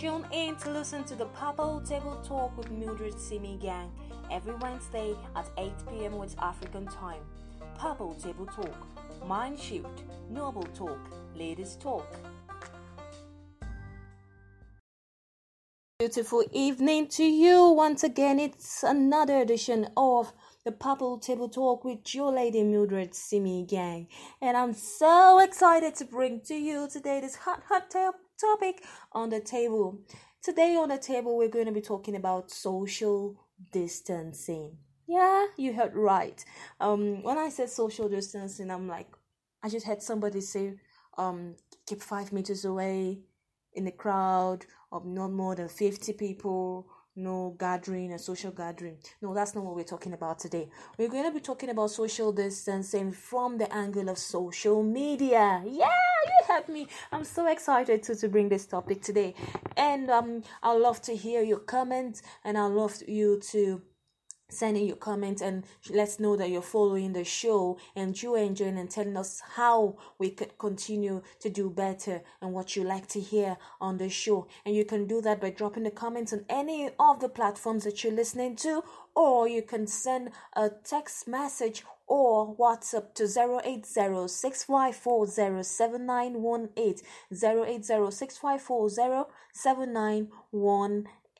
Tune in to listen to the Purple Table Talk with Mildred Simi Gang every Wednesday at 8 p.m. with African time. Purple Table Talk, Mind Shift, Noble Talk, Ladies Talk. Beautiful evening to you. Once again, it's another edition of the Purple Table Talk with your lady Mildred Simi Gang. And I'm so excited to bring to you today this hot, hot topic on the table. Today on the table, we're going to be talking about social distancing. Yeah, you heard right. Um, when I said social distancing, I'm like, I just had somebody say, um, keep five meters away in the crowd of not more than 50 people no gathering and social gathering. No, that's not what we're talking about today. We're going to be talking about social distancing from the angle of social media. Yeah, you have me. I'm so excited to, to bring this topic today. And um I'd love to hear your comments and I'd love you to sending your comments and let us know that you're following the show and you're enjoying and telling us how we could continue to do better and what you like to hear on the show. And you can do that by dropping the comments on any of the platforms that you're listening to, or you can send a text message or WhatsApp to 080 080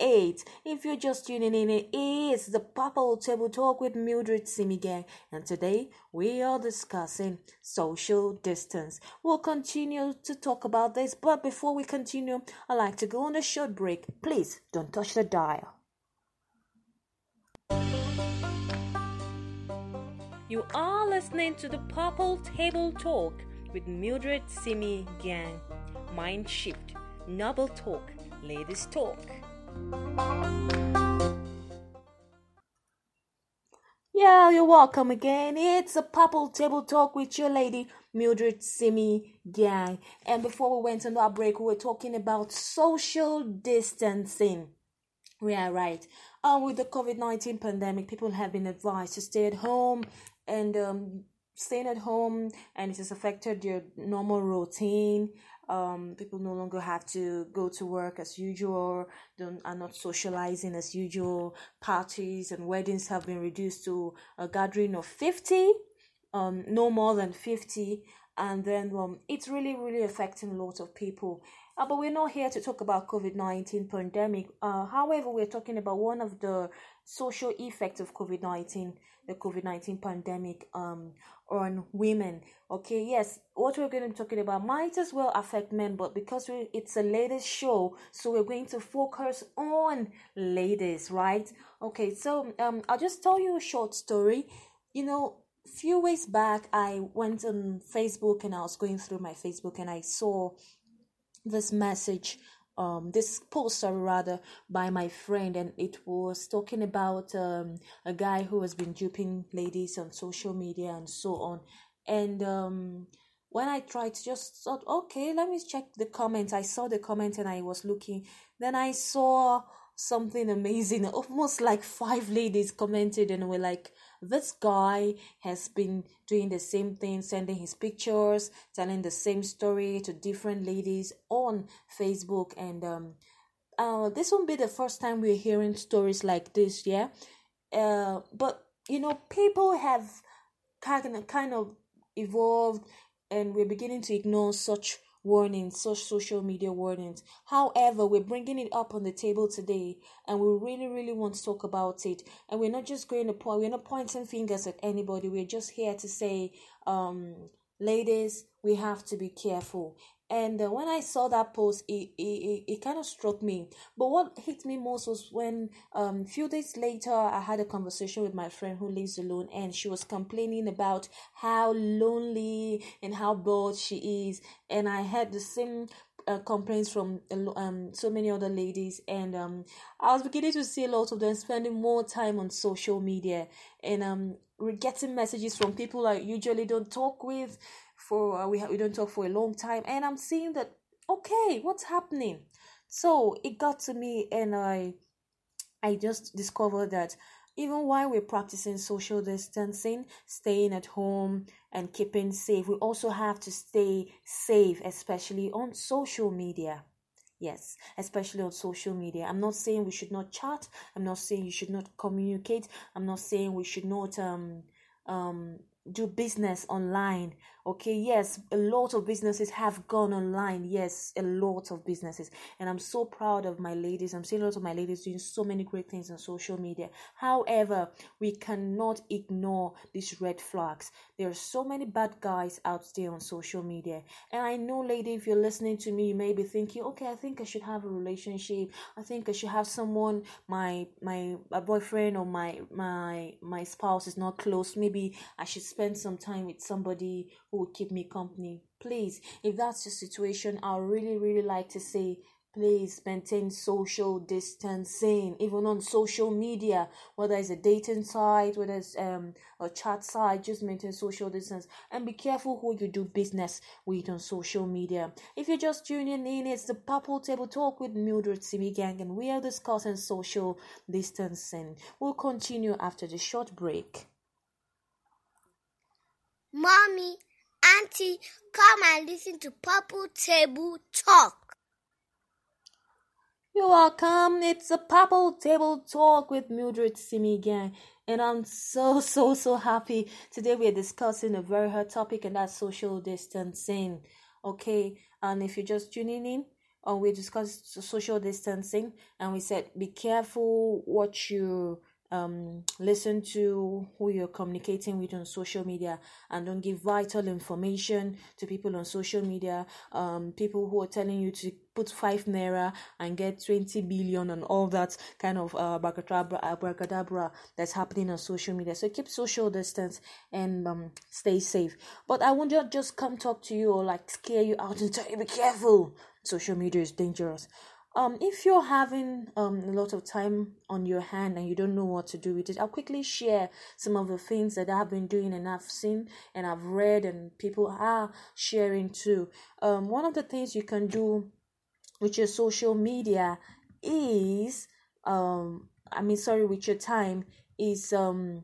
8. If you're just tuning in, it is the Purple Table Talk with Mildred Simigang, and today we are discussing social distance. We'll continue to talk about this, but before we continue, I'd like to go on a short break. Please don't touch the dial. You are listening to the Purple Table Talk with Mildred Simi Gang. Mind shift, noble talk, ladies talk. Yeah, you're welcome again. It's a Purple Table Talk with your lady, Mildred Simi Gang. And before we went on our break, we were talking about social distancing. We are right. Uh, with the COVID 19 pandemic, people have been advised to stay at home and um, staying at home, and it has affected your normal routine um, people no longer have to go to work as usual don't are not socializing as usual. Parties and weddings have been reduced to a gathering of 50 um, no more than 50 and then um, it's really really affecting a lot of people uh, but we're not here to talk about covid-19 pandemic. Uh, however we're talking about one of the social effects of covid-19 the covid-19 pandemic um, on women. Okay yes what we're going to be talking about might as well affect men but because we, it's a ladies show so we're going to focus on ladies right? Okay so um i'll just tell you a short story. You know a few weeks back i went on facebook and i was going through my facebook and i saw this message um this poster rather by my friend and it was talking about um a guy who has been duping ladies on social media and so on and um when I tried to just thought, okay, let me check the comments. I saw the comment and I was looking. Then I saw something amazing. Almost like five ladies commented and were like, this guy has been doing the same thing, sending his pictures, telling the same story to different ladies on Facebook. And um, uh, this won't be the first time we're hearing stories like this, yeah. Uh, but you know, people have kind of kind of evolved, and we're beginning to ignore such warnings, social media warnings. However, we're bringing it up on the table today and we really, really want to talk about it. And we're not just going to point, we're not pointing fingers at anybody. We're just here to say, um, ladies, we have to be careful. And uh, when I saw that post, it, it, it, kind of struck me. But what hit me most was when um, a few days later, I had a conversation with my friend who lives alone, and she was complaining about how lonely and how bored she is. And I had the same uh, complaints from um so many other ladies and um I was beginning to see a lot of them spending more time on social media and um we're getting messages from people I usually don't talk with for uh, we ha- we don't talk for a long time and i'm seeing that okay what's happening so it got to me and i i just discovered that even while we're practicing social distancing staying at home and keeping safe we also have to stay safe especially on social media Yes, especially on social media. I'm not saying we should not chat. I'm not saying you should not communicate. I'm not saying we should not um um do business online okay yes a lot of businesses have gone online. Yes a lot of businesses. And i'm so proud of my ladies. I'm seeing a lot of my ladies doing so many great things on social media. However we cannot ignore these red flags. There are so many bad guys out there on social media. And i know lady if you're listening to me you may be thinking okay i think i should have a relationship. I think i should have someone my my, my boyfriend or my my my spouse is not close. Maybe i should spend some time with somebody who keep me company. Please, if that's the situation, I really, really like to say, please maintain social distancing, even on social media, whether it's a dating site, whether it's um, a chat site, just maintain social distance and be careful who you do business with on social media. If you're just tuning in, it's the Purple Table Talk with Mildred Simi Gang, and we are discussing social distancing. We'll continue after the short break. Mommy, Auntie, come and listen to Purple Table Talk. You're welcome. It's a Purple Table Talk with Mildred Simi Gang. And I'm so, so, so happy. Today we're discussing a very hot topic, and that's social distancing. Okay, and if you're just tuning in, um, we discussed social distancing, and we said be careful what you um, listen to who you're communicating with on social media and don't give vital information to people on social media. Um, people who are telling you to put five naira and get 20 billion and all that kind of uh, abracadabra that's happening on social media. So keep social distance and um, stay safe. But I won't just come talk to you or like scare you out and tell you be careful. Social media is dangerous um if you're having um a lot of time on your hand and you don't know what to do with it i'll quickly share some of the things that i've been doing and i've seen and i've read and people are sharing too um one of the things you can do with your social media is um i mean sorry with your time is um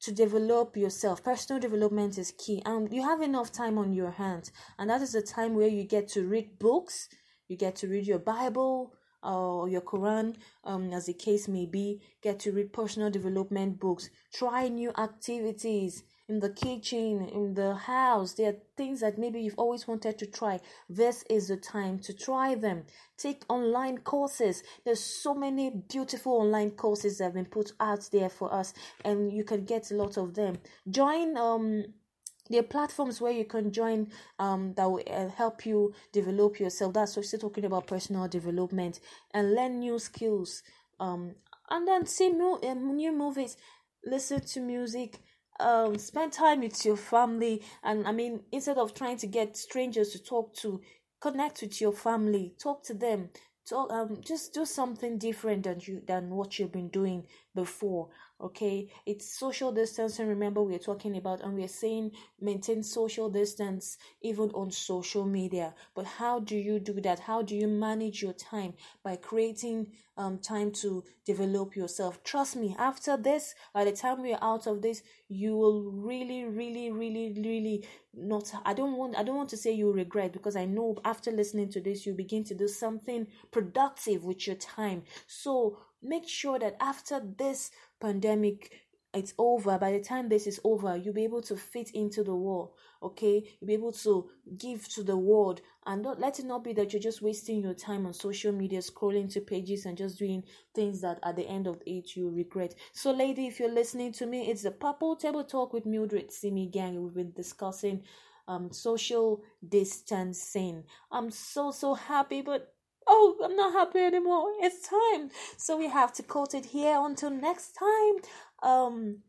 to develop yourself. Personal development is key, and you have enough time on your hands, and that is the time where you get to read books, you get to read your Bible or your Quran, um, as the case may be. Get to read personal development books. Try new activities in the kitchen, in the house. There are things that maybe you've always wanted to try. This is the time to try them. Take online courses. There's so many beautiful online courses that have been put out there for us, and you can get a lot of them. Join um there are platforms where you can join um, that will uh, help you develop yourself. That's what we're talking about personal development and learn new skills. Um, and then see new, uh, new movies, listen to music, um, spend time with your family. And I mean, instead of trying to get strangers to talk to, connect with your family, talk to them. Talk, um, just do something different than you than what you've been doing before okay? It's social distancing remember we're talking about and we're saying maintain social distance even on social media. But how do you do that? How do you manage your time? By creating um time to develop yourself. Trust me after this by the time we're out of this you will really really really really not i don't want i don't want to say you regret because i know after listening to this you begin to do something productive with your time. So make sure that after this pandemic it's over by the time this is over you'll be able to fit into the world okay you'll be able to give to the world and not let it not be that you're just wasting your time on social media scrolling to pages and just doing things that at the end of it you regret so lady if you're listening to me it's the purple table talk with mildred simi gang we've been discussing um social distancing i'm so so happy but oh, I'm not happy anymore. It's time. So we have to cut it here until next time. Um,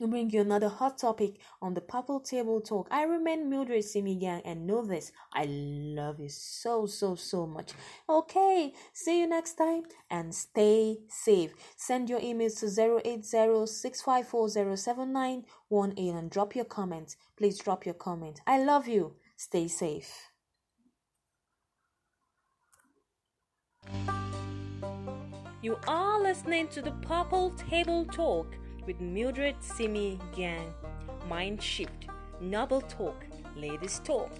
we bring you another hot topic on the Purple Table Talk. I remain Mildred Simigang and know this. I love you so, so, so much. Okay, see you next time and stay safe. Send your emails to 080 and drop your comment. Please drop your comment. I love you. Stay safe. You are listening to the Purple Table Talk with Mildred Simi Gang. Mind shift, noble talk, ladies talk.